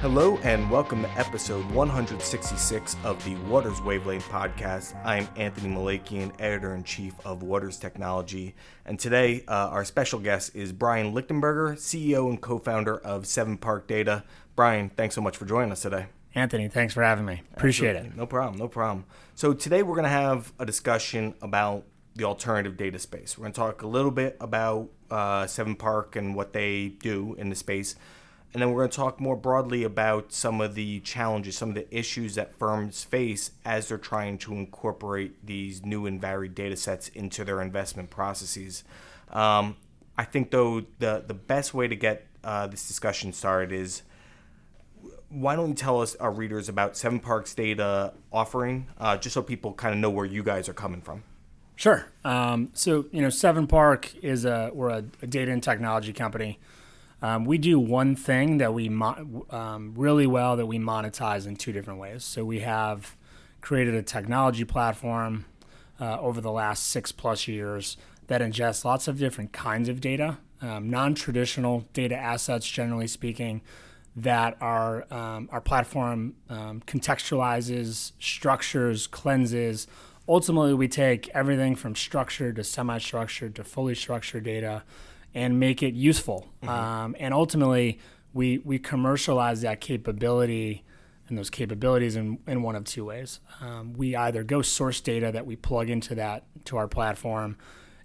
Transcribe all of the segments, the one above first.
Hello and welcome to episode 166 of the Waters Wavelength podcast. I'm Anthony Malakian, editor in chief of Waters Technology, and today uh, our special guest is Brian Lichtenberger, CEO and co-founder of Seven Park Data. Brian, thanks so much for joining us today. Anthony, thanks for having me. Appreciate Absolutely. it. No problem, no problem. So today we're going to have a discussion about the alternative data space. We're going to talk a little bit about uh, Seven Park and what they do in the space. And then we're going to talk more broadly about some of the challenges, some of the issues that firms face as they're trying to incorporate these new and varied data sets into their investment processes. Um, I think, though, the, the best way to get uh, this discussion started is why don't you tell us, our readers, about Seven Parks data offering, uh, just so people kind of know where you guys are coming from? Sure. Um, so, you know, Seven Park is a we're a, a data and technology company. Um, we do one thing that we mo- um, really well that we monetize in two different ways. So we have created a technology platform uh, over the last six plus years that ingests lots of different kinds of data, um, non-traditional data assets, generally speaking, that our um, our platform um, contextualizes, structures, cleanses. Ultimately, we take everything from structured to semi-structured to fully structured data and make it useful. Mm-hmm. Um, and ultimately, we we commercialize that capability and those capabilities in, in one of two ways. Um, we either go source data that we plug into that to our platform,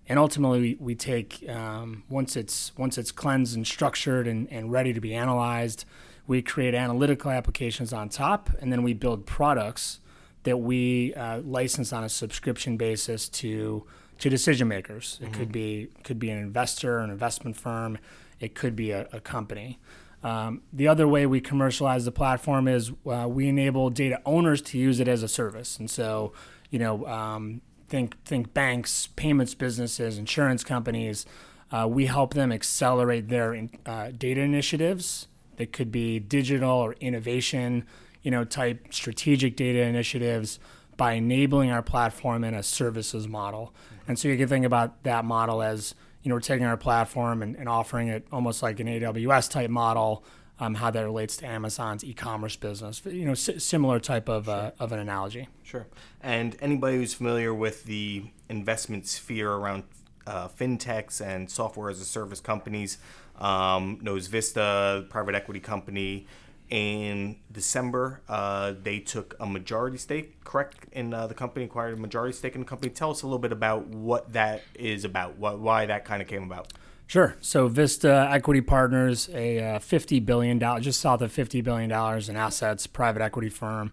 and ultimately we, we take um, once it's once it's cleansed and structured and, and ready to be analyzed, we create analytical applications on top, and then we build products that we uh, license on a subscription basis to to decision makers. It mm-hmm. could be could be an investor, an investment firm. It could be a, a company. Um, the other way we commercialize the platform is uh, we enable data owners to use it as a service, and so you know um, think think banks, payments businesses, insurance companies. Uh, we help them accelerate their uh, data initiatives. that could be digital or innovation, you know, type strategic data initiatives by enabling our platform in a services model. And so you can think about that model as, you know, we're taking our platform and, and offering it almost like an AWS type model, um, how that relates to Amazon's e-commerce business, you know, s- similar type of, uh, of an analogy. Sure. And anybody who's familiar with the investment sphere around uh, fintechs and software as a service companies um, knows Vista, private equity company, in December, uh, they took a majority stake, correct, in uh, the company, acquired a majority stake in the company. Tell us a little bit about what that is about, what, why that kind of came about. Sure. So Vista Equity Partners, a uh, $50 billion, just south of $50 billion in assets, private equity firm.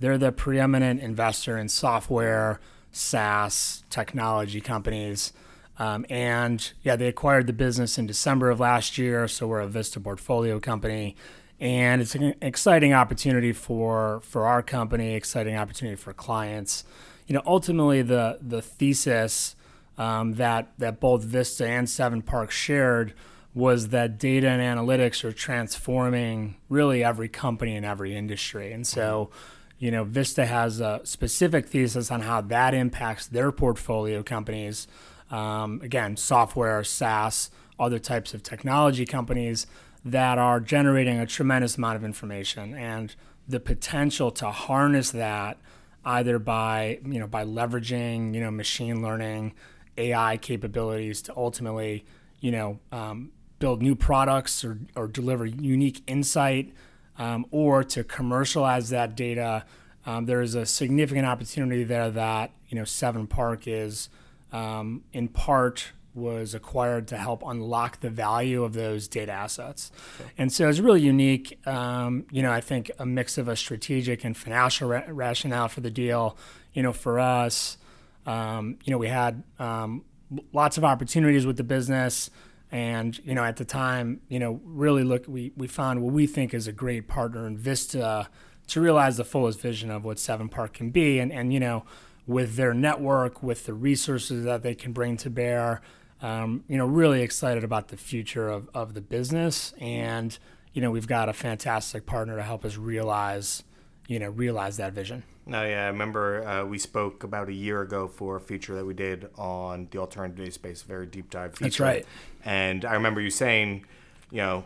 They're the preeminent investor in software, SaaS, technology companies. Um, and yeah, they acquired the business in December of last year. So we're a Vista portfolio company and it's an exciting opportunity for for our company, exciting opportunity for clients. You know, ultimately the the thesis um, that that both Vista and Seven Park shared was that data and analytics are transforming really every company in every industry, and so. You know, Vista has a specific thesis on how that impacts their portfolio companies. Um, again, software, SaaS, other types of technology companies that are generating a tremendous amount of information and the potential to harness that either by you know by leveraging you know machine learning AI capabilities to ultimately you know um, build new products or, or deliver unique insight um, or to commercialize that data um, there is a significant opportunity there that you know Seven Park is um, in part was acquired to help unlock the value of those data assets. Okay. And so it's really unique. Um, you know, I think a mix of a strategic and financial ra- rationale for the deal. You know, for us, um, you know, we had um, lots of opportunities with the business. And, you know, at the time, you know, really look, we, we found what we think is a great partner in Vista to realize the fullest vision of what Seven Park can be. And, and you know, with their network, with the resources that they can bring to bear, um, you know, really excited about the future of, of the business. And, you know, we've got a fantastic partner to help us realize, you know, realize that vision. No, yeah, I remember uh, we spoke about a year ago for a feature that we did on the alternative space, a very deep dive feature. That's right. And I remember you saying, you know,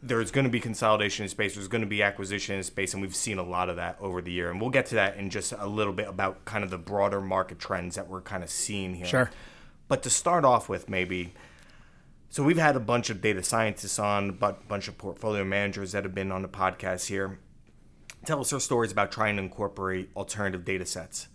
there's going to be consolidation in space. There's going to be acquisition in space, and we've seen a lot of that over the year. And we'll get to that in just a little bit about kind of the broader market trends that we're kind of seeing here. Sure. But to start off with, maybe. So we've had a bunch of data scientists on, but a bunch of portfolio managers that have been on the podcast here. Tell us their stories about trying to incorporate alternative data sets.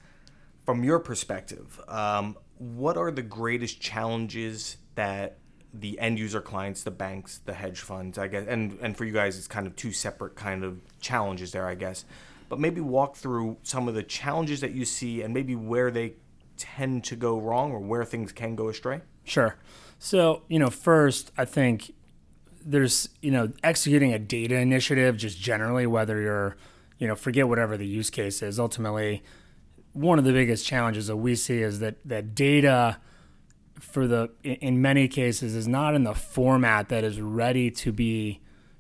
From your perspective, um, what are the greatest challenges that the end user clients, the banks, the hedge funds, I guess, and and for you guys, it's kind of two separate kind of challenges there, I guess. But maybe walk through some of the challenges that you see, and maybe where they tend to go wrong, or where things can go astray. Sure. So you know, first, I think there's you know executing a data initiative just generally, whether you're you know forget whatever the use case is. Ultimately, one of the biggest challenges that we see is that that data for the in many cases is not in the format that is ready to be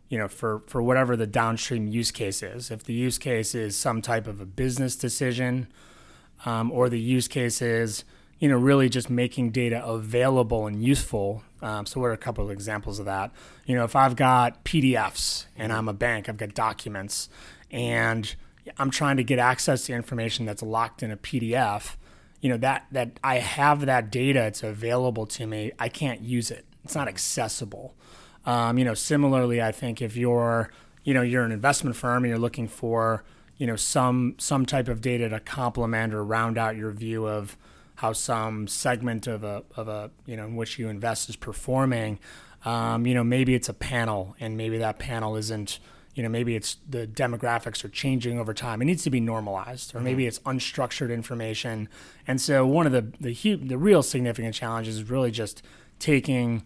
you know for for whatever the downstream use case is if the use case is some type of a business decision um, or the use cases, you know really just making data available and useful um, so what are a couple of examples of that you know if i've got pdfs and i'm a bank i've got documents and i'm trying to get access to information that's locked in a pdf you know that that I have that data, it's available to me. I can't use it. It's not accessible. Um, you know, similarly, I think if you're you know you're an investment firm and you're looking for you know some some type of data to complement or round out your view of how some segment of a of a you know in which you invest is performing. Um, you know, maybe it's a panel, and maybe that panel isn't you know maybe it's the demographics are changing over time it needs to be normalized or maybe mm-hmm. it's unstructured information and so one of the the the real significant challenges is really just taking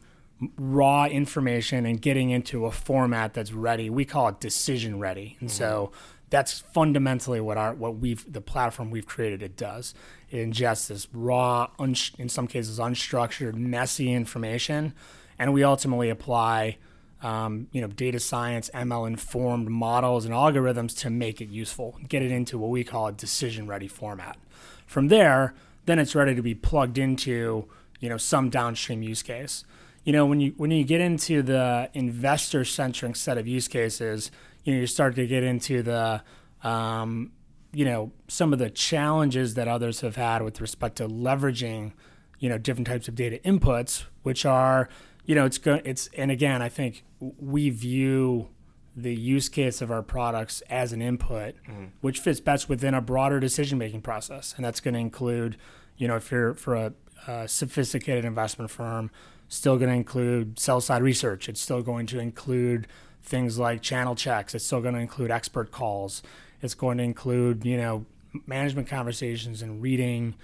raw information and getting into a format that's ready we call it decision ready and mm-hmm. so that's fundamentally what our what we've the platform we've created it does it ingests this raw un, in some cases unstructured messy information and we ultimately apply um, you know, data science, ML informed models and algorithms to make it useful, get it into what we call a decision ready format. From there, then it's ready to be plugged into, you know, some downstream use case. You know, when you when you get into the investor centric set of use cases, you know, you start to get into the um, you know, some of the challenges that others have had with respect to leveraging, you know, different types of data inputs, which are you know, it's going. It's and again, I think we view the use case of our products as an input, mm-hmm. which fits best within a broader decision making process, and that's going to include, you know, if you're for a, a sophisticated investment firm, still going to include sell side research. It's still going to include things like channel checks. It's still going to include expert calls. It's going to include, you know, management conversations and reading,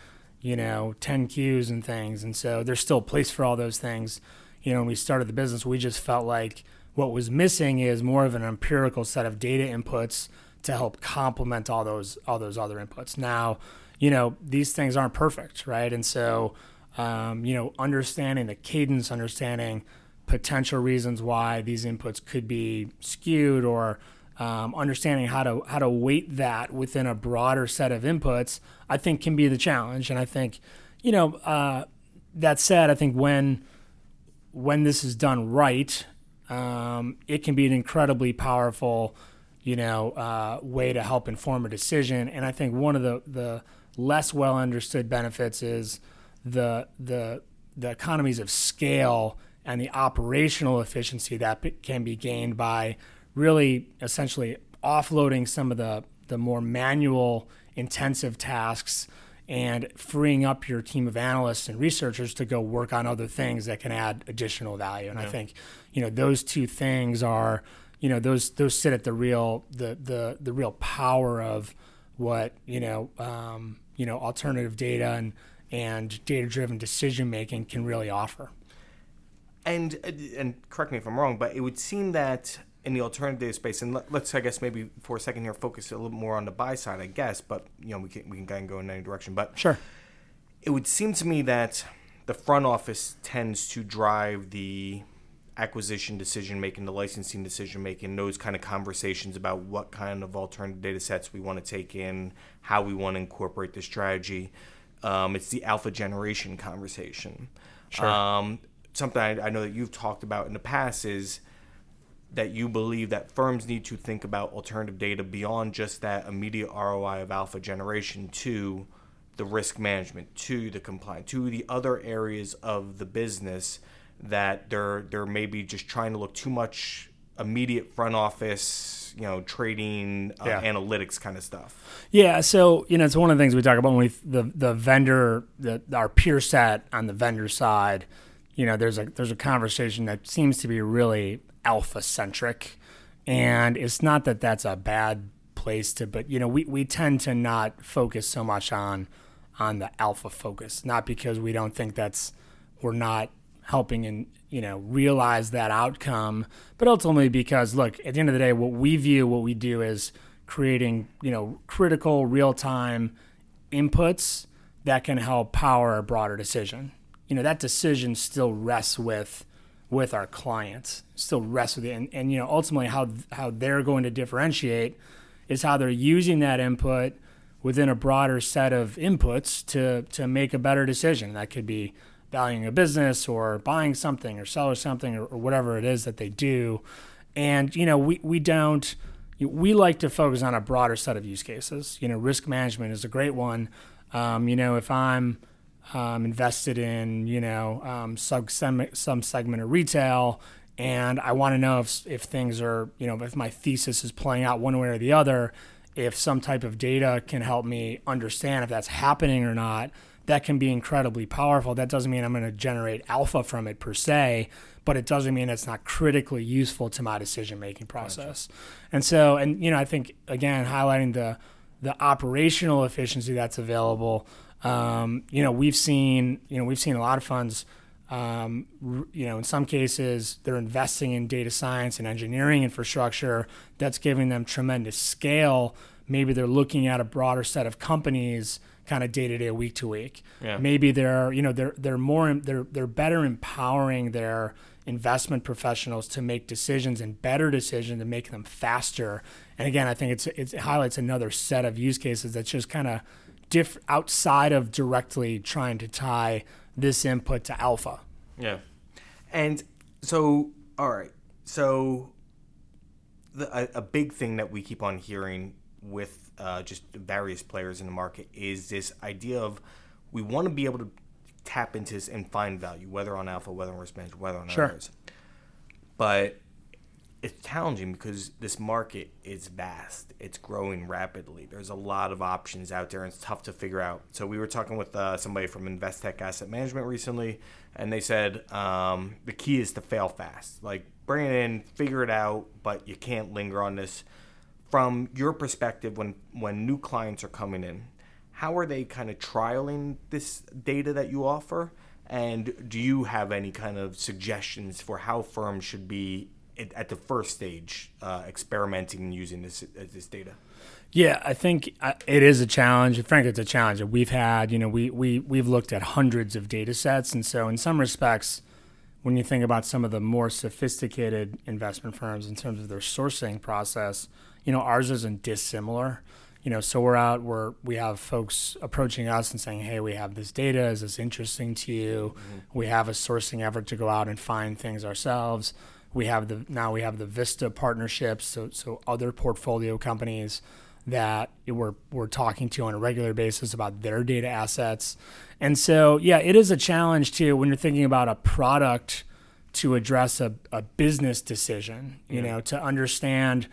you know, 10 Qs and things. And so there's still a place for all those things you know, when we started the business, we just felt like what was missing is more of an empirical set of data inputs to help complement all those all those other inputs. Now, you know, these things aren't perfect, right? And so, um, you know, understanding the cadence, understanding potential reasons why these inputs could be skewed, or um, understanding how to how to weight that within a broader set of inputs, I think can be the challenge. And I think, you know, uh, that said, I think when when this is done right, um, it can be an incredibly powerful, you know, uh, way to help inform a decision. And I think one of the, the less well understood benefits is the the the economies of scale and the operational efficiency that can be gained by really essentially offloading some of the the more manual intensive tasks and freeing up your team of analysts and researchers to go work on other things that can add additional value. And yeah. I think, you know, those two things are, you know, those those sit at the real the the the real power of what you know um, you know alternative data and and data driven decision making can really offer. And and correct me if I'm wrong, but it would seem that in the alternative space, and let, us I guess maybe for a second here focus a little more on the buy side, I guess. But you know we can we can kind of go in any direction. But sure, it would seem to me that the front office tends to drive the acquisition decision making, the licensing decision making, those kind of conversations about what kind of alternative data sets we want to take in, how we want to incorporate the strategy. Um, it's the alpha generation conversation. Sure. Um, something I, I know that you've talked about in the past is that you believe that firms need to think about alternative data beyond just that immediate ROI of alpha generation to the risk management, to the compliance, to the other areas of the business that they're they're maybe just trying to look too much immediate front office, you know, trading, uh, Yeah. analytics kind of stuff. Yeah, so you know, it's one of the things we talk about when we the the vendor, the our peer set on the vendor side. You know, there's a there's a conversation that seems to be really alpha centric, and it's not that that's a bad place to, but you know, we we tend to not focus so much on on the alpha focus, not because we don't think that's we're not helping and you know realize that outcome but ultimately because look at the end of the day what we view what we do is creating you know critical real-time inputs that can help power a broader decision you know that decision still rests with with our clients still rests with it. And, and you know ultimately how how they're going to differentiate is how they're using that input within a broader set of inputs to to make a better decision. That could be valuing a business or buying something or selling something or, or whatever it is that they do. And you know we, we don't we like to focus on a broader set of use cases. You know risk management is a great one. Um, you know if i'm um, invested in you know um, some, segment of retail and i want to know if, if things are you know if my thesis is playing out one way or the other if some type of data can help me understand if that's happening or not that can be incredibly powerful. That doesn't mean I'm going to generate alpha from it per se, but it doesn't mean it's not critically useful to my decision making process. And so, and you know, I think again highlighting the the operational efficiency that's available. Um, you know, we've seen you know we've seen a lot of funds. Um, you know, in some cases, they're investing in data science and engineering infrastructure that's giving them tremendous scale. Maybe they're looking at a broader set of companies kind of day to day, week to week. Yeah. Maybe they're you know they're they're more they're they're better empowering their investment professionals to make decisions and better decisions and make them faster. And again, I think it's it highlights another set of use cases that's just kind of diff outside of directly trying to tie this input to alpha. Yeah. And so, all right. So, the, a, a big thing that we keep on hearing with uh, just various players in the market is this idea of we want to be able to tap into this and find value, whether on alpha, whether on risk management, whether on Sure. others. But it's challenging because this market is vast. It's growing rapidly. There's a lot of options out there, and it's tough to figure out. So we were talking with uh, somebody from Investec Asset Management recently, and they said um, the key is to fail fast. Like bring it in, figure it out, but you can't linger on this. From your perspective, when when new clients are coming in, how are they kind of trialing this data that you offer? And do you have any kind of suggestions for how firms should be at, at the first stage uh, experimenting and using this uh, this data? Yeah, I think uh, it is a challenge. Frankly, it's a challenge that we've had. You know, we we we've looked at hundreds of data sets, and so in some respects, when you think about some of the more sophisticated investment firms in terms of their sourcing process, you know, ours isn't dissimilar. You know, so we're out, we're we have folks approaching us and saying, "Hey, we have this data. Is this interesting to you?" We have a sourcing effort to go out and find things ourselves. We have the now we have the Vista partnerships, so so other portfolio companies that we're we're talking to on a regular basis about their data assets. And so, yeah, it is a challenge too when you're thinking about a product to address a, a business decision, you know, to understand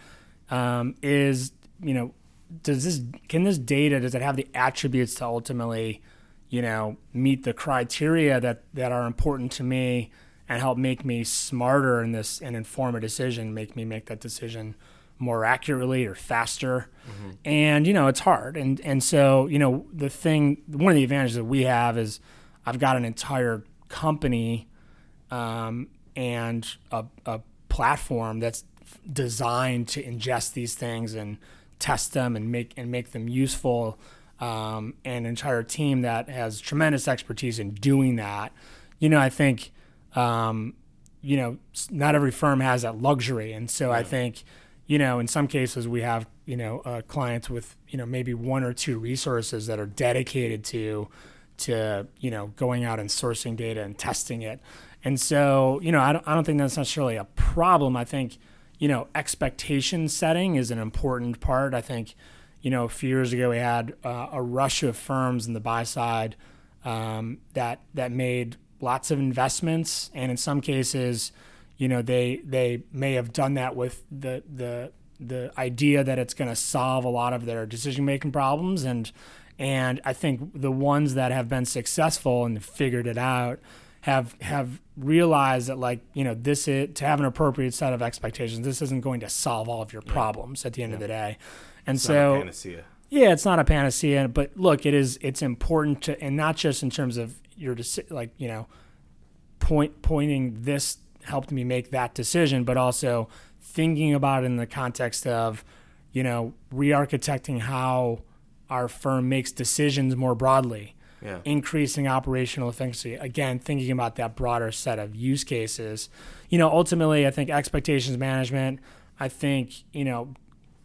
um, is, you know, does this can this data does it have the attributes to ultimately, you know, meet the criteria that that are important to me and help make me smarter in this and inform a decision, make me make that decision more accurately or faster. And you know, it's hard. And and so, you know, the thing one of the advantages that we have is I've got an entire company um, and a, a platform that's designed to ingest these things and test them and make and make them useful. Um, and an entire team that has tremendous expertise in doing that. You know, I think, um, you know, not every firm has that luxury, and so I think, you know, in some cases we have, you know, uh, clients with, you know, maybe one or two resources that are dedicated to, to, you know, going out and sourcing data and testing it. And so, you know, I don't, I don't think that's necessarily a problem. I think, you know, expectation setting is an important part. I think, you know, a few years ago we had uh, a rush of firms in the buy side um, that that made lots of investments, and in some cases, you know, they they may have done that with the the the idea that it's going to solve a lot of their decision making problems and and I think the ones that have been successful and figured it out have have realized that like you know this is to have an appropriate set of expectations this isn't going to solve all of your problems at the end yeah. of the day and it's so panacea. yeah it's not a panacea but look it is it's important to and not just in terms of your like you know point pointing this helped me make that decision but also thinking about it in the context of you know re-architecting how our firm makes decisions more broadly yeah. increasing operational efficiency. Again, thinking about that broader set of use cases. You know, ultimately, I think expectations management. I think you know,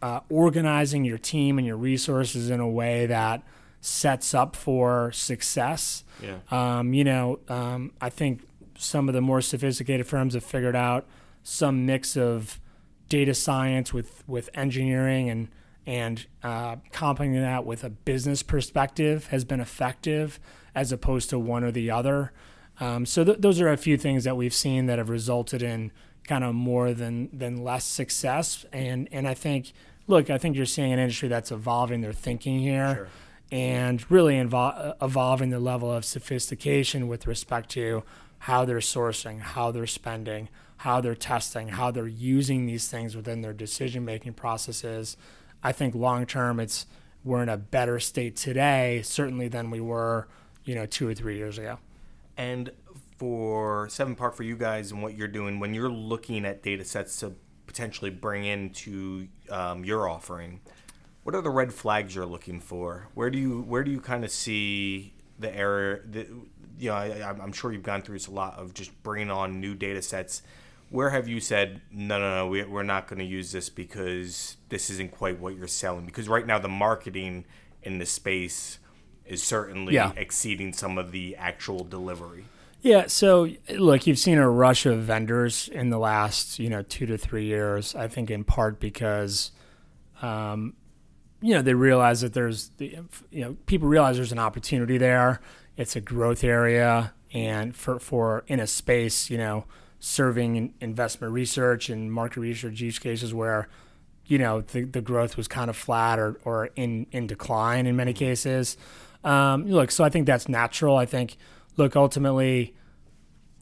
uh, organizing your team and your resources in a way that sets up for success. Yeah. Um, you know, um, I think some of the more sophisticated firms have figured out some mix of data science with with engineering and and uh, complementing that with a business perspective has been effective as opposed to one or the other. Um, so th- those are a few things that we've seen that have resulted in kind of more than than less success. And and I think, look, I think you're seeing an industry that's evolving their thinking here. Sure. And really invo- evolving the level of sophistication with respect to how they're sourcing, how they're spending, how they're testing, how they're using these things within their decision making processes, I think long term, it's we're in a better state today, certainly than we were, you know, two or three years ago. And for Seven Park, for you guys and what you're doing, when you're looking at data sets to potentially bring into um, your offering, what are the red flags you're looking for? Where do you where do you kind of see the error? The, you know, I, I'm sure you've gone through this a lot of just bringing on new data sets where have you said no no no we, we're not going to use this because this isn't quite what you're selling because right now the marketing in the space is certainly yeah. exceeding some of the actual delivery yeah so look you've seen a rush of vendors in the last you know two to three years i think in part because um, you know they realize that there's the, you know people realize there's an opportunity there. It's a growth area and for for in a space you know serving investment research and market research use cases where you know the, the growth was kind of flat or, or in, in decline in many cases. Um, look so i think that's natural. I think look ultimately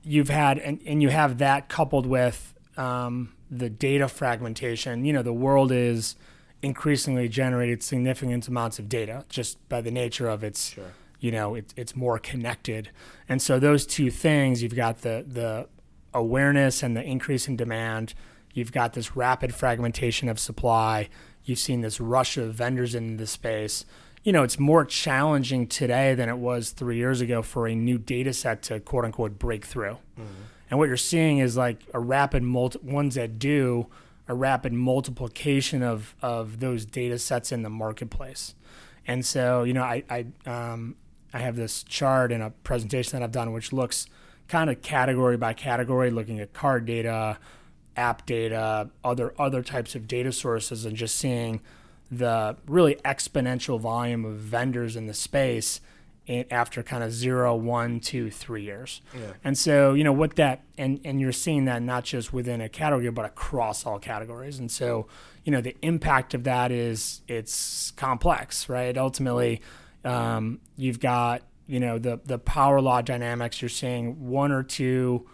you've had and, and you have that coupled with um, the data fragmentation. You know the world is increasingly generated significant amounts of data just by the nature of its sure. you know it, it's more connected and so those two things you've got the the awareness and the increase in demand. You've got this rapid fragmentation of supply. You've seen this rush of vendors in the space. You know, it's more challenging today than it was three years ago for a new data set to quote unquote break through. Mm-hmm. And what you're seeing is like a rapid multi- ones that do a rapid multiplication of of those data sets in the marketplace. And so, you know, I I um, I have this chart in a presentation that I've done, which looks kind of category by category, looking at card data, app data, other other types of data sources, and just seeing the really exponential volume of vendors in the space in, after kind of zero, one, two, three years. Yeah. And so, you know, what that and and you're seeing that not just within a category, but across all categories. And so, you know, the impact of that is it's complex, right? Ultimately, um, you've got you know the the power law dynamics you're seeing one or two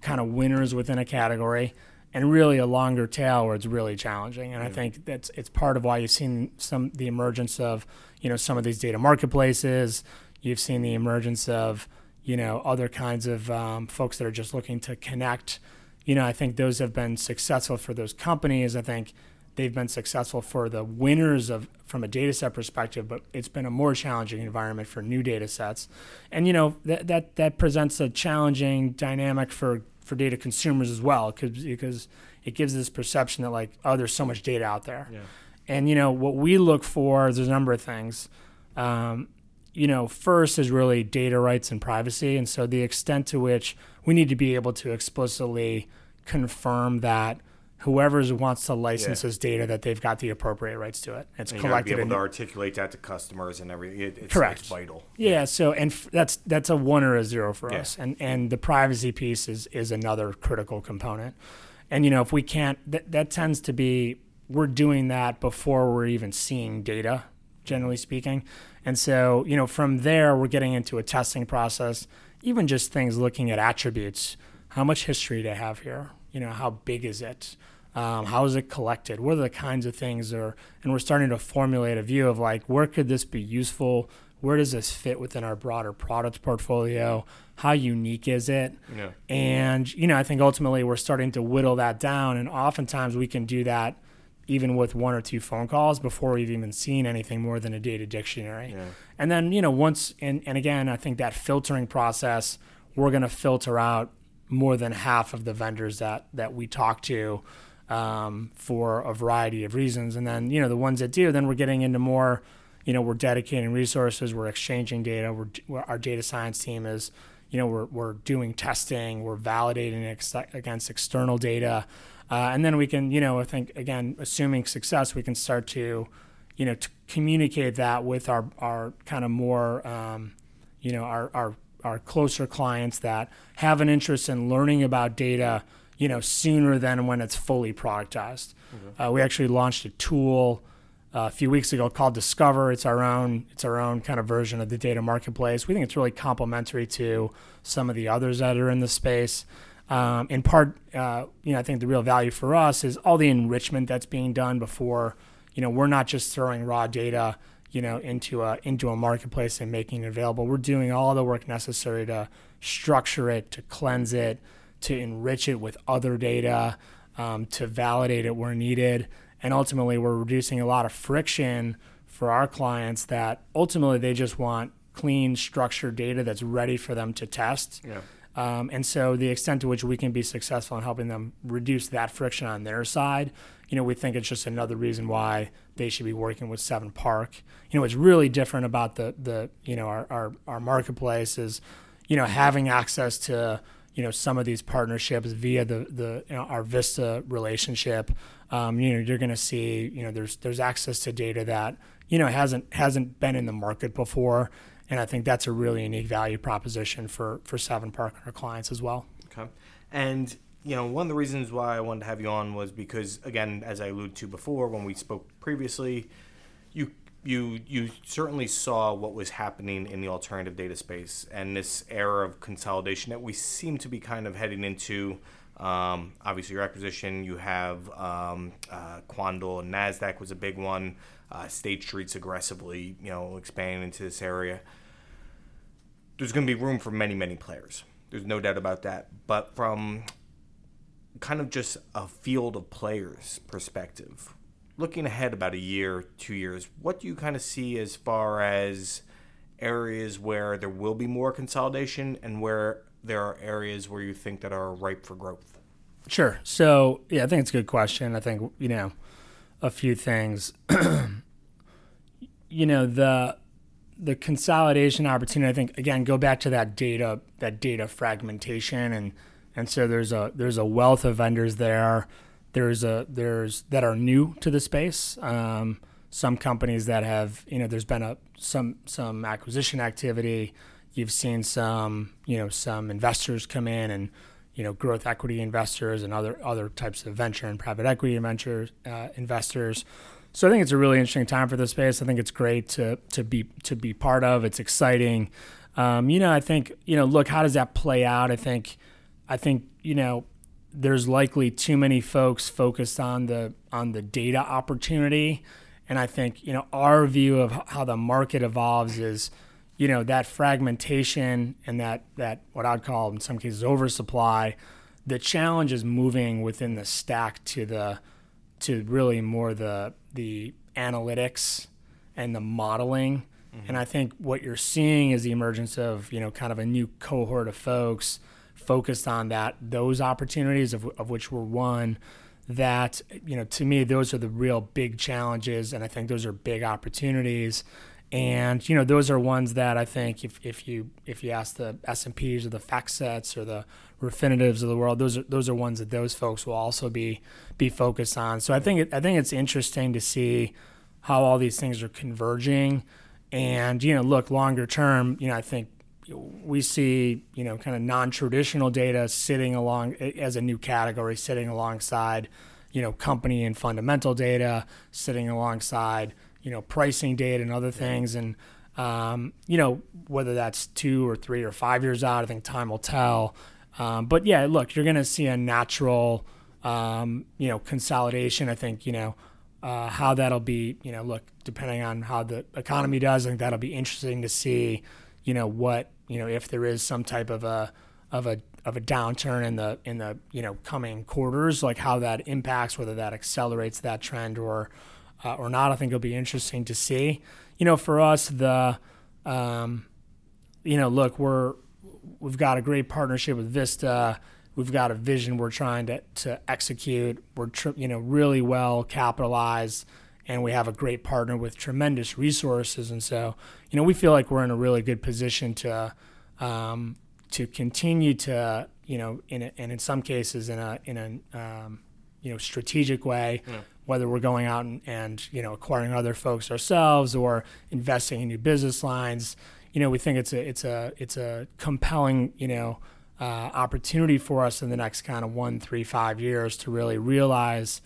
kind of winners within a category and really a longer tail where it's really challenging. And i think that's it's part of why you've seen some the emergence of you know some of these data marketplaces. You've seen the emergence of you know other kinds of um, folks that are just looking to connect. You know i think those have been successful for those companies. I think they've been successful for the winners of from a data set perspective, but it's been a more challenging environment for new data sets. And you know that that that presents a challenging dynamic for for data consumers as well, because it gives this perception that like oh there's so much data out there. Yeah. And you know what we look for there's a number of things. Um, you know, first is really data rights and privacy, and so the extent to which we need to be able to explicitly confirm that whoever wants to license yeah. this data that they've got the appropriate rights to it. It's and collected. You be able to articulate that to customers and everything. It, it's, correct. It's vital. Yeah. So and f- that's that's a one or a zero for yeah. us. And and the privacy piece is is another critical component. And you know if we can't, that that tends to be we're doing that before we're even seeing data, generally speaking. And so you know from there we're getting into a testing process. Even just things looking at attributes. How much history do I have here? You know, how big is it? Um, how is it collected? What are the kinds of things are, and we're starting to formulate a view of like where could this be useful? Where does this fit within our broader product portfolio? How unique is it? Yeah. And you know, I think ultimately we're starting to whittle that down, and oftentimes we can do that even with one or two phone calls before we've even seen anything more than a data dictionary. Yeah. And then, you know, once and, and again, I think that filtering process, we're going to filter out more than half of the vendors that that we talk to um, for a variety of reasons. And then, you know, the ones that do, then we're getting into more, you know, we're dedicating resources, we're exchanging data, we're, our data science team is, you know, we're, we're doing testing, we're validating ex- against external data. Uh, and then we can, you know, I think, again, assuming success, we can start to, you know, to communicate that with our, our kind of more, um, you know, our, our, our closer clients that have an interest in learning about data you know, sooner than when it's fully productized. Mm-hmm. Uh, we actually launched a tool uh, a few weeks ago called Discover. It's our own it's our own kind of version of the data marketplace. We think it's really complementary to some of the others that are in the space. Um, in part, uh, you know, I think the real value for us is all the enrichment that's being done before. You know, we're not just throwing raw data, you know, into a into a marketplace and making it available. We're doing all the work necessary to structure it, to cleanse it, to enrich it with other data, um, to validate it where needed. And ultimately, we're reducing a lot of friction for our clients that ultimately they just want clean, structured data that's ready for them to test. Yeah. Um, and so, the extent to which we can be successful in helping them reduce that friction on their side, you know, we think it's just another reason why they should be working with Seven Park. You know, what's really different about the the you know our our, our marketplace is, you know, having access to you know some of these partnerships via the the you know, our Vista relationship. Um, you know, you're going to see you know there's there's access to data that you know hasn't hasn't been in the market before, and I think that's a really unique value proposition for for Seven Park and our clients as well. Okay, and you know one of the reasons why I wanted to have you on was because again, as I alluded to before when we spoke previously, you you certainly saw what was happening in the alternative data space and this era of consolidation that we seem to be kind of heading into. Um, obviously, your acquisition, you have um, uh, Quandl and Nasdaq was a big one. Uh, State Street's aggressively, you know, expanding into this area. There's going to be room for many, many players. There's no doubt about that. But from kind of just a field of players perspective, looking ahead about a year, two years, what do you kind of see as far as areas where there will be more consolidation and where there are areas where you think that are ripe for growth? Sure. So, yeah, I think it's a good question. I think, you know, a few things. you know, the the consolidation opportunity, I think again, go back to that data that data fragmentation and and so there's a there's a wealth of vendors there there's a there's that are new to the space. Um, some companies that have you know there's been a some some acquisition activity. You've seen some you know some investors come in and you know growth equity investors and other other types of venture and private equity venture uh, investors. So I think it's a really interesting time for the space. I think it's great to to be to be part of. It's exciting. Um, you know, I think you know. Look, how does that play out? I think, I think you know there's likely too many folks focused on the on the data opportunity and i think you know our view of how the market evolves is you know that fragmentation and that that what i'd call in some cases oversupply the challenge is moving within the stack to the to really more the the analytics and the modeling mm-hmm. and i think what you're seeing is the emergence of you know kind of a new cohort of folks focused on that those opportunities of, of which we're one that you know to me those are the real big challenges and i think those are big opportunities And you know those are ones that I think if, if you if you ask the S and P's or the FactSets or the Refinitivs of the world, those are those are ones that those folks will also be be focused on. So I think it, I think it's interesting to see how all these things are converging. And you know, look longer term. You know, I think we see you know kind of non-traditional data sitting along as a new category, sitting alongside you know company and fundamental data, sitting alongside you know pricing data and other things. And um, you know whether that's two or three or five years out i think time will tell. Um, but yeah look you're going to see a natural um, you know consolidation i think you know uh, how that'll be you know look depending on how the economy does i think that'll be interesting to see you know what you know if there is some type of a of a of a downturn in the in the you know coming quarters like how that impacts whether that accelerates that trend or uh, or not. I think it'll be interesting to see. You know, for us, the um, you know, look, we're we've got a great partnership with Vista. We've got a vision we're trying to, to execute. We're you know really well capitalized, and we have a great partner with tremendous resources. And so, you know, we feel like we're in a really good position to um, to continue to you know in a, and in some cases in a in a um, you know strategic way. Yeah whether we're going out and, and, you know acquiring other folks ourselves or investing in new business lines. You know, we think it's a it's a it's a compelling you know uh, opportunity for us in the next kind of one, three, five years to really realize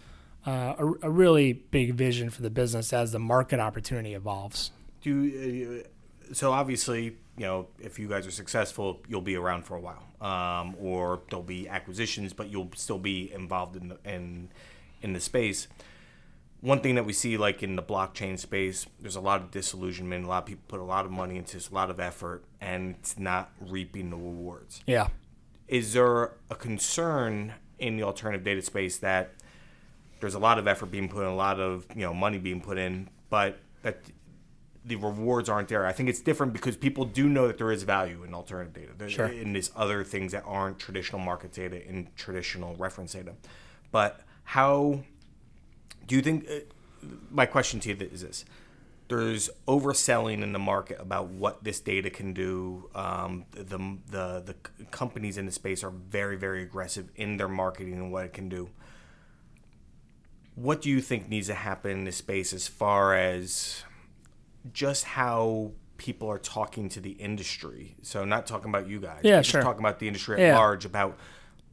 uh, a, a, really big vision for the business as the market opportunity evolves. Do uh, so obviously you know if you guys are successful, you'll be around for a while, um, or there'll be acquisitions, but you'll still be involved in the, in in the space. One thing that we see, like in the blockchain space, there's a lot of disillusionment. A lot of people put a lot of money into this, a lot of effort, and it's not reaping the rewards. Yeah. Is there a concern in the alternative data space that there's a lot of effort being put in, a lot of you know money being put in, but that the rewards aren't there. I think it's different because people do know that there is value in alternative data. There's, sure. In these other things that aren't traditional market data, in traditional reference data, but how do you think? Uh, my question to you is this: There's overselling in the market about what this data can do. Um, the, the the companies in the space are very very aggressive in their marketing and what it can do. What do you think needs to happen in this space as far as just how people are talking to the industry? So not talking about you guys. Yeah, just sure. Talking about the industry at yeah. large about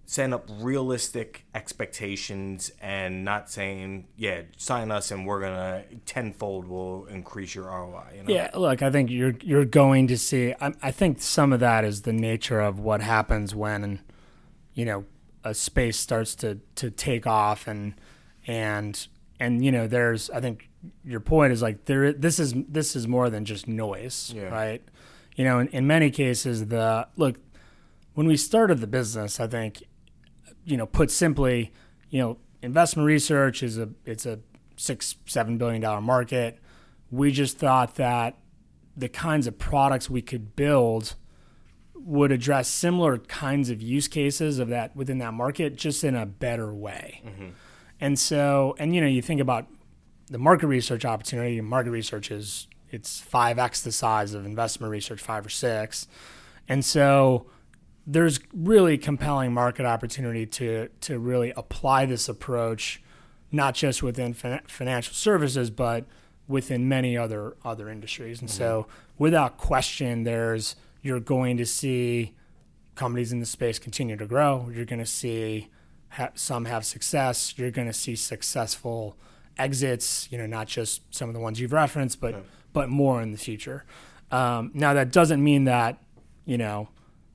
setting up realistic expectations and not saying, yeah, sign us and we're gonna tenfold will increase your ROI. You know? Yeah, look, I think you're you're going to see. I, I think some of that is the nature of what happens when, you know, a space starts to to take off and and and you know, there's I think your point is like there. This is this is more than just noise, yeah. right? You know, in, in many cases, the look when we started the business, I think you know, put simply, you know, investment research is a it's a six seven billion dollar market. We just thought that the kinds of products we could build would address similar kinds of use cases of that within that market, just in a better way. Mm-hmm. And so, and you know, you think about the market research opportunity. Market research is it's five x the size of investment research, five or six, and so there's really compelling market opportunity to to really apply this approach, not just within fin- financial services, but within many other other industries. And mm-hmm. so, without question, there's you're going to see companies in the space continue to grow. You're going to see ha- some have success. You're going to see successful exits. You know, not just some of the ones you've referenced, but yeah. but more in the future. Um, now, that doesn't mean that you know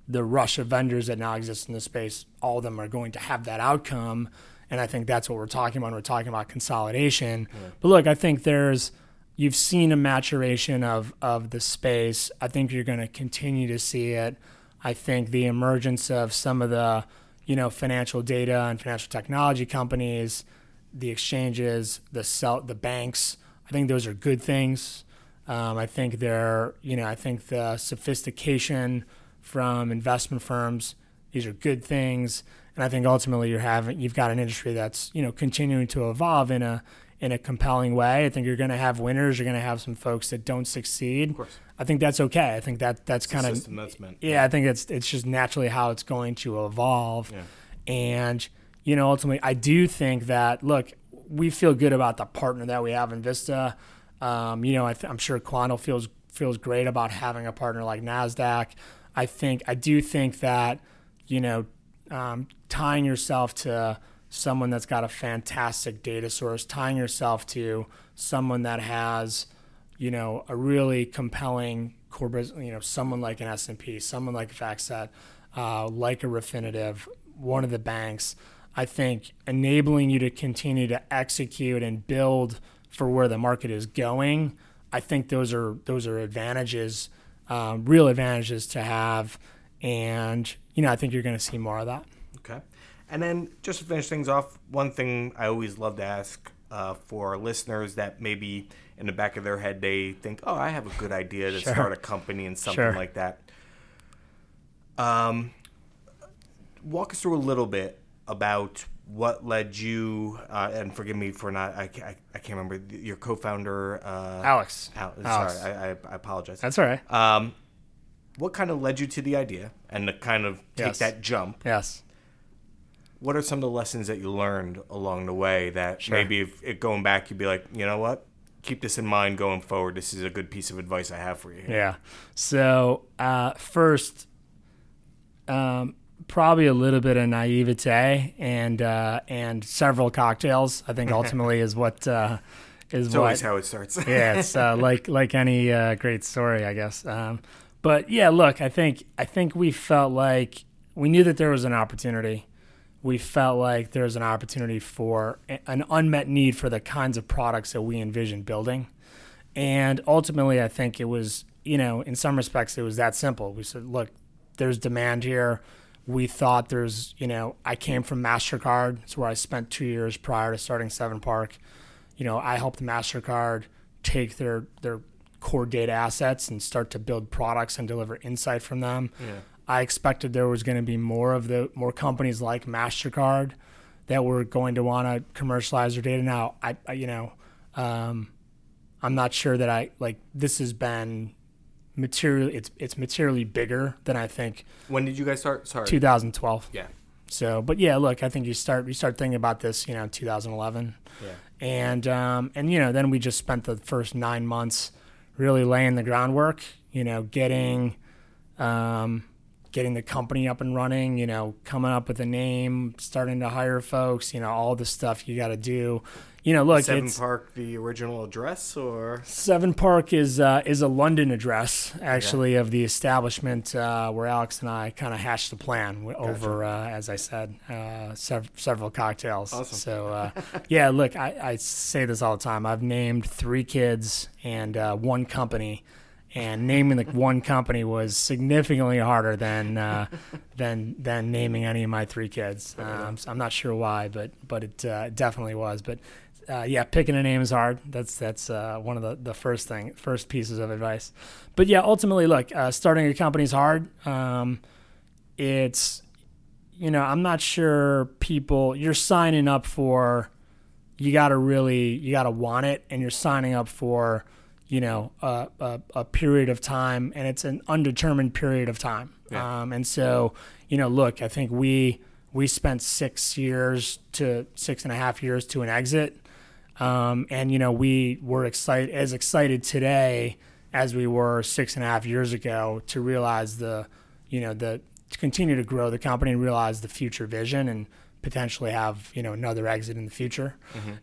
the rush of vendors that now exist in the space, all of them are going to have that outcome. And I think that's what we're talking about. We're talking about consolidation. Yeah. But look, I think there's you've seen a maturation of of the space. I think you're going to continue to see it. I think the emergence of some of the you know financial data and financial technology companies, the exchanges, the sell, the banks. I think those are good things. Um, I think they're you know I think the sophistication from investment firms. These are good things, and I think ultimately you're having you've got an industry that's you know continuing to evolve in a in a compelling way. I think you're going to have winners. You're going to have some folks that don't succeed. Of course. I think that's okay. I think that that's kind of meant. yeah. I think it's it's just naturally how it's going to evolve, Yeah. and you know ultimately I do think that look we feel good about the partner that we have in Vista. Um, you know I th- I'm sure Quandl feels feels great about having a partner like Nasdaq. I think I do think that you know um, tying yourself to someone that's got a fantastic data source, tying yourself to someone that has, you know, a really compelling business, you know, someone like an S&P, someone like a FactSet, uh, like a Refinitiv, one of the banks, I think enabling you to continue to execute and build for where the market is going, I think those are those are advantages, um, real advantages to have, and you know I think you're going to see more of that. Okay. And then just to finish things off, one thing I always love to ask uh, for listeners that maybe in the back of their head they think, oh, I have a good idea to Sure. start a company and something Sure. like that. Um, walk us through a little bit about what led you, uh, and forgive me for not, I, I, I can't remember, your co founder, uh, Alex, Al- Alex. sorry, I, I, I apologize. that's all right. Um, what kind of led you to the idea and to kind of take Yes. that jump? Yes. What are some of the lessons that you learned along the way that Sure. maybe if it going back, you'd be like, you know what? Keep this in mind going forward. This is a good piece of advice I have for you. here." Yeah. So uh, first, um, probably a little bit of naivete and uh, and several cocktails. I think ultimately is what uh, is what. always how it starts. yeah, it's uh, like like any uh, great story, I guess. Um, but yeah, look, I think I think we felt like we knew that there was an opportunity. We felt like there's an opportunity for an unmet need for the kinds of products that we envisioned building, and ultimately, I think it was you know in some respects it was that simple. We said, look, there's demand here. We thought there's you know I came from Mastercard. It's where I spent two years prior to starting Seven Park you know, I helped Mastercard take their their core data assets and start to build products and deliver insight from them. Yeah. I expected there was going to be more of the more companies like Mastercard that were going to want to commercialize their data. Now, I, I you know, um, I'm not sure that I like this has been material. It's it's materially bigger than I think When did you guys start? Sorry. 2012. Yeah. So, but yeah, look, I think you start you start thinking about this, you know, 2011 Yeah. and um, and you know then we just spent the first nine months really laying the groundwork you know getting um, getting the company up and running you know coming up with a name starting to hire folks you know all the stuff you got to do you know look Seven Park, the original address, or Seven Park is uh, is a London address actually of the establishment uh, where Alex and I kind of hashed the plan w- over, uh, as I said, uh, sev- several cocktails. Awesome. So uh, yeah, look, I, I say this all the time. I've named three kids and uh, one company. And naming the one company was significantly harder than uh, than than naming any of my three kids. Um, so I'm not sure why, but but it uh, definitely was. But uh, yeah, picking a name is hard. That's that's uh, one of the, the first thing, first pieces of advice. But yeah, ultimately, look, uh, starting a company is hard. Um, it's you know, I'm not sure people. You're signing up for. You got to really, you got to want it, and you're signing up for, you know, a, a, a period of time, and it's an undetermined period of time. Yeah. Um, and so, you know, look, I think we we spent six years to six and a half years to an exit. Um, and you know, we were excited as excited today as we were six and a half years ago to realize the, you know, the to continue to grow the company and realize the future vision and potentially have you know another exit in the future.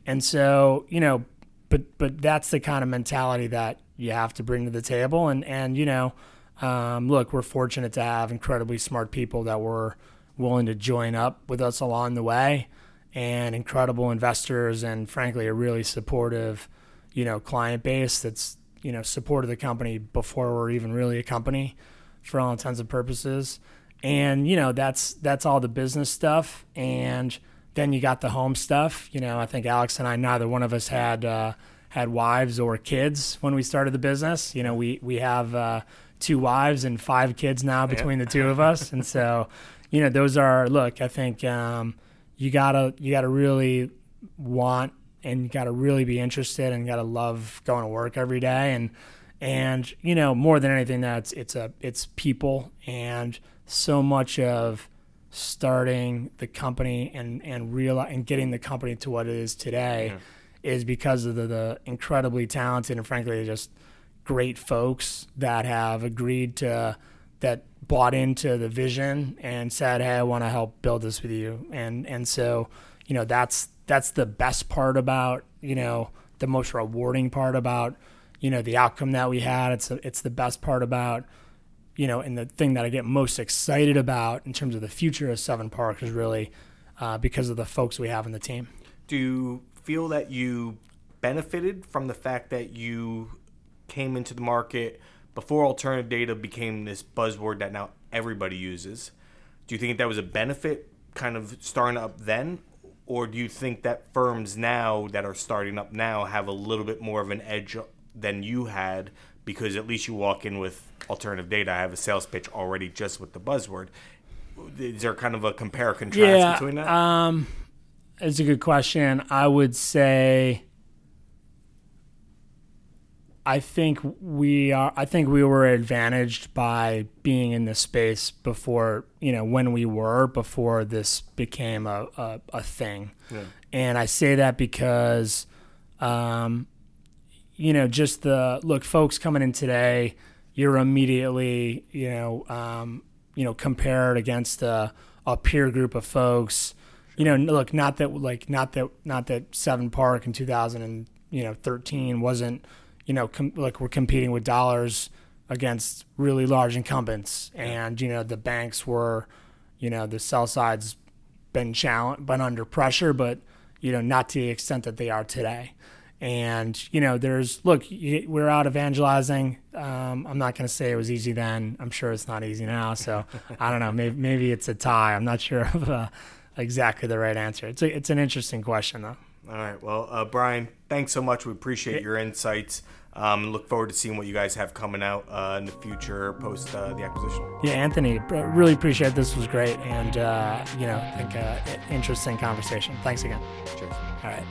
And so you know, but but that's the kind of mentality that you have to bring to the table. And and you know, um, look, we're fortunate to have incredibly smart people that were willing to join up with us along the way and incredible investors and frankly a really supportive you know client base that's you know supported the company before we're even really a company for all intents and purposes and you know that's that's all the business stuff and then you got the home stuff. You know i think alex and i neither one of us had uh, had wives or kids when we started the business. You know we we have uh, two wives and five kids now between the two of us. And so you know those are look i think um, you gotta you gotta really want and you got to really be interested and got to love going to work every day. And and you know more than anything that's it's a it's people and so much of starting the company and and real and getting the company to what it is today yeah. is because of the, the incredibly talented and frankly just great folks that have agreed to that bought into the vision and said hey I want to help build this with you and and so you know that's that's the best part about you know the most rewarding part about you know the outcome that we had it's it's the best part about you know, and the thing that I get most excited about in terms of the future of Seven Park is really uh, because of the folks we have in the team. Do you feel that you benefited from the fact that you came into the market before alternative data became this buzzword that now everybody uses? Do you think that was a benefit kind of starting up then? Or do you think that firms now that are starting up now have a little bit more of an edge than you had because at least you walk in with alternative data. I have a sales pitch already just with the buzzword. Is there kind of a compare contrast yeah, between that? Um, it's a good question. I would say I think we are I think we were advantaged by being in this space before, you know, when we were before this became a, a, a thing. Yeah. And I say that because um, you know, just the look, folks coming in today, you're immediately, you know, um, you know, compared against a, a peer group of folks. You know, look, not that like not that not that Seven Park in 2000 and you know 13 wasn't, you know, com- like we're competing with dollars against really large incumbents, and you know the banks were, you know, the sell side's been challenged, been under pressure, but you know not to the extent that they are today. And you know, there's look, we're out evangelizing. Um, I'm not going to say it was easy then. I'm sure it's not easy now. So I don't know. Maybe maybe it's a tie. I'm not sure of uh, exactly the right answer. It's a, it's an interesting question though. All right. Well, uh, Brian, thanks so much. We appreciate your insights. Um, look forward to seeing what you guys have coming out uh, in the future post uh, the acquisition. Yeah, Anthony, really appreciate it. This was great, and uh, you know, I think uh, interesting conversation. Thanks again. Cheers. All right.